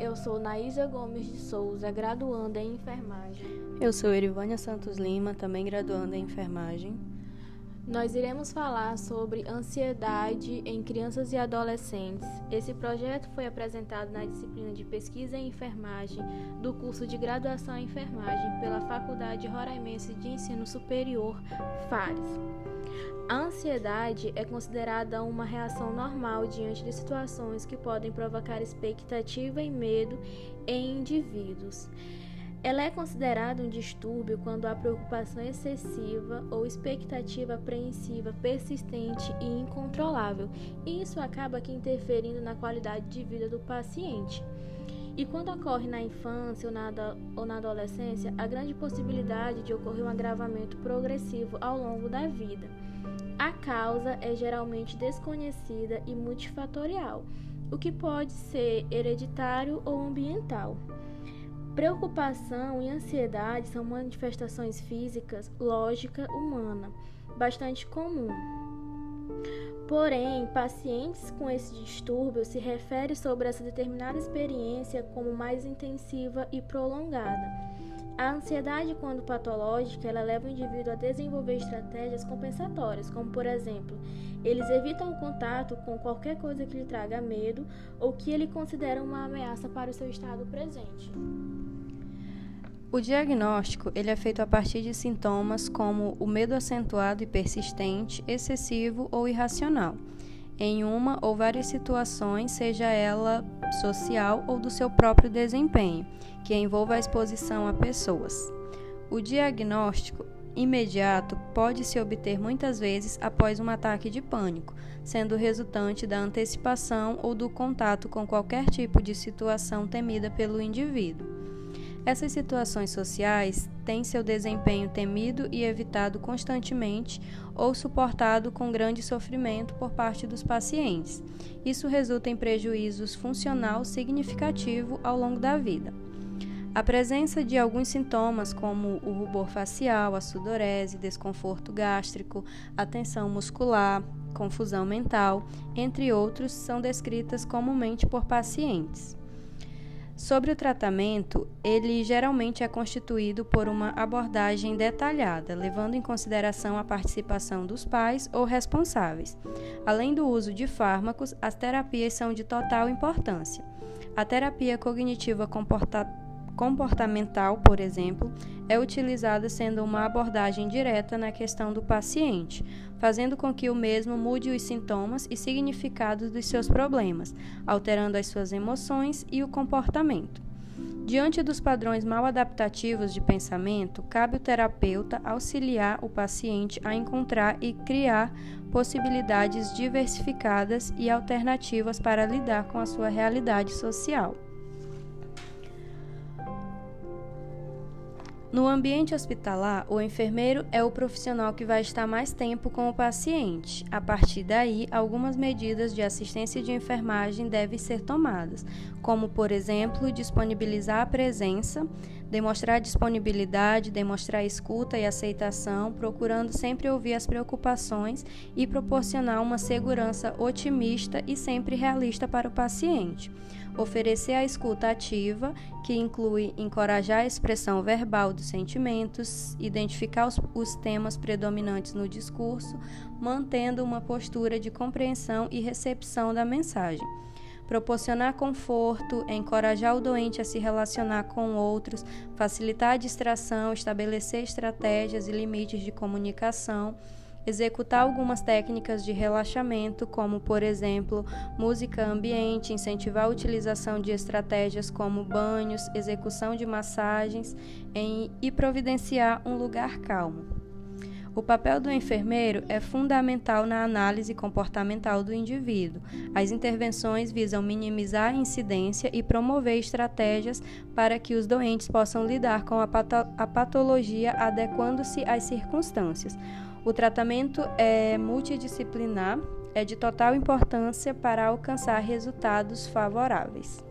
eu sou Naísa Gomes de Souza, graduanda em enfermagem. Eu sou Erivânia Santos Lima, também graduanda em enfermagem. Nós iremos falar sobre ansiedade em crianças e adolescentes. Esse projeto foi apresentado na disciplina de Pesquisa em Enfermagem do curso de Graduação em Enfermagem pela Faculdade Roraimense de Ensino Superior, FARES. A ansiedade é considerada uma reação normal diante de situações que podem provocar expectativa e medo em indivíduos. Ela é considerada um distúrbio quando há preocupação excessiva ou expectativa apreensiva persistente e incontrolável, e isso acaba aqui interferindo na qualidade de vida do paciente. E quando ocorre na infância ou na, ou na adolescência, há grande possibilidade de ocorrer um agravamento progressivo ao longo da vida. A causa é geralmente desconhecida e multifatorial, o que pode ser hereditário ou ambiental. Preocupação e ansiedade são manifestações físicas, lógica humana, bastante comum. Porém, pacientes com esse distúrbio se referem sobre essa determinada experiência como mais intensiva e prolongada. A ansiedade, quando patológica, ela leva o indivíduo a desenvolver estratégias compensatórias, como por exemplo, eles evitam o contato com qualquer coisa que lhe traga medo ou que ele considera uma ameaça para o seu estado presente. O diagnóstico ele é feito a partir de sintomas como o medo acentuado e persistente, excessivo ou irracional, em uma ou várias situações, seja ela social ou do seu próprio desempenho, que envolva a exposição a pessoas. O diagnóstico imediato pode se obter muitas vezes após um ataque de pânico, sendo resultante da antecipação ou do contato com qualquer tipo de situação temida pelo indivíduo. Essas situações sociais têm seu desempenho temido e evitado constantemente ou suportado com grande sofrimento por parte dos pacientes. Isso resulta em prejuízos funcional significativo ao longo da vida. A presença de alguns sintomas, como o rubor facial, a sudorese, desconforto gástrico, a tensão muscular, confusão mental, entre outros, são descritas comumente por pacientes. Sobre o tratamento, ele geralmente é constituído por uma abordagem detalhada, levando em consideração a participação dos pais ou responsáveis. Além do uso de fármacos, as terapias são de total importância. A terapia cognitiva comportamental comportamental, por exemplo, é utilizada sendo uma abordagem direta na questão do paciente, fazendo com que o mesmo mude os sintomas e significados dos seus problemas, alterando as suas emoções e o comportamento. Diante dos padrões mal adaptativos de pensamento, cabe ao terapeuta auxiliar o paciente a encontrar e criar possibilidades diversificadas e alternativas para lidar com a sua realidade social. No ambiente hospitalar, o enfermeiro é o profissional que vai estar mais tempo com o paciente. A partir daí, algumas medidas de assistência de enfermagem devem ser tomadas, como, por exemplo, disponibilizar a presença, demonstrar disponibilidade, demonstrar escuta e aceitação, procurando sempre ouvir as preocupações e proporcionar uma segurança otimista e sempre realista para o paciente oferecer a escuta ativa, que inclui encorajar a expressão verbal dos sentimentos, identificar os, os, temas predominantes no discurso, mantendo uma postura de compreensão e recepção da mensagem. Proporcionar conforto, encorajar o doente a se relacionar com outros, facilitar a distração, estabelecer estratégias e limites de comunicação executar algumas técnicas de relaxamento, como, por exemplo, música ambiente, incentivar a utilização de estratégias como banhos, execução de massagens em, e providenciar um lugar calmo. O papel do enfermeiro é fundamental na análise comportamental do indivíduo. As intervenções visam minimizar a incidência e promover estratégias para que os doentes possam lidar com a, patologia adequando-se às circunstâncias. O tratamento é multidisciplinar, é de total importância para alcançar resultados favoráveis.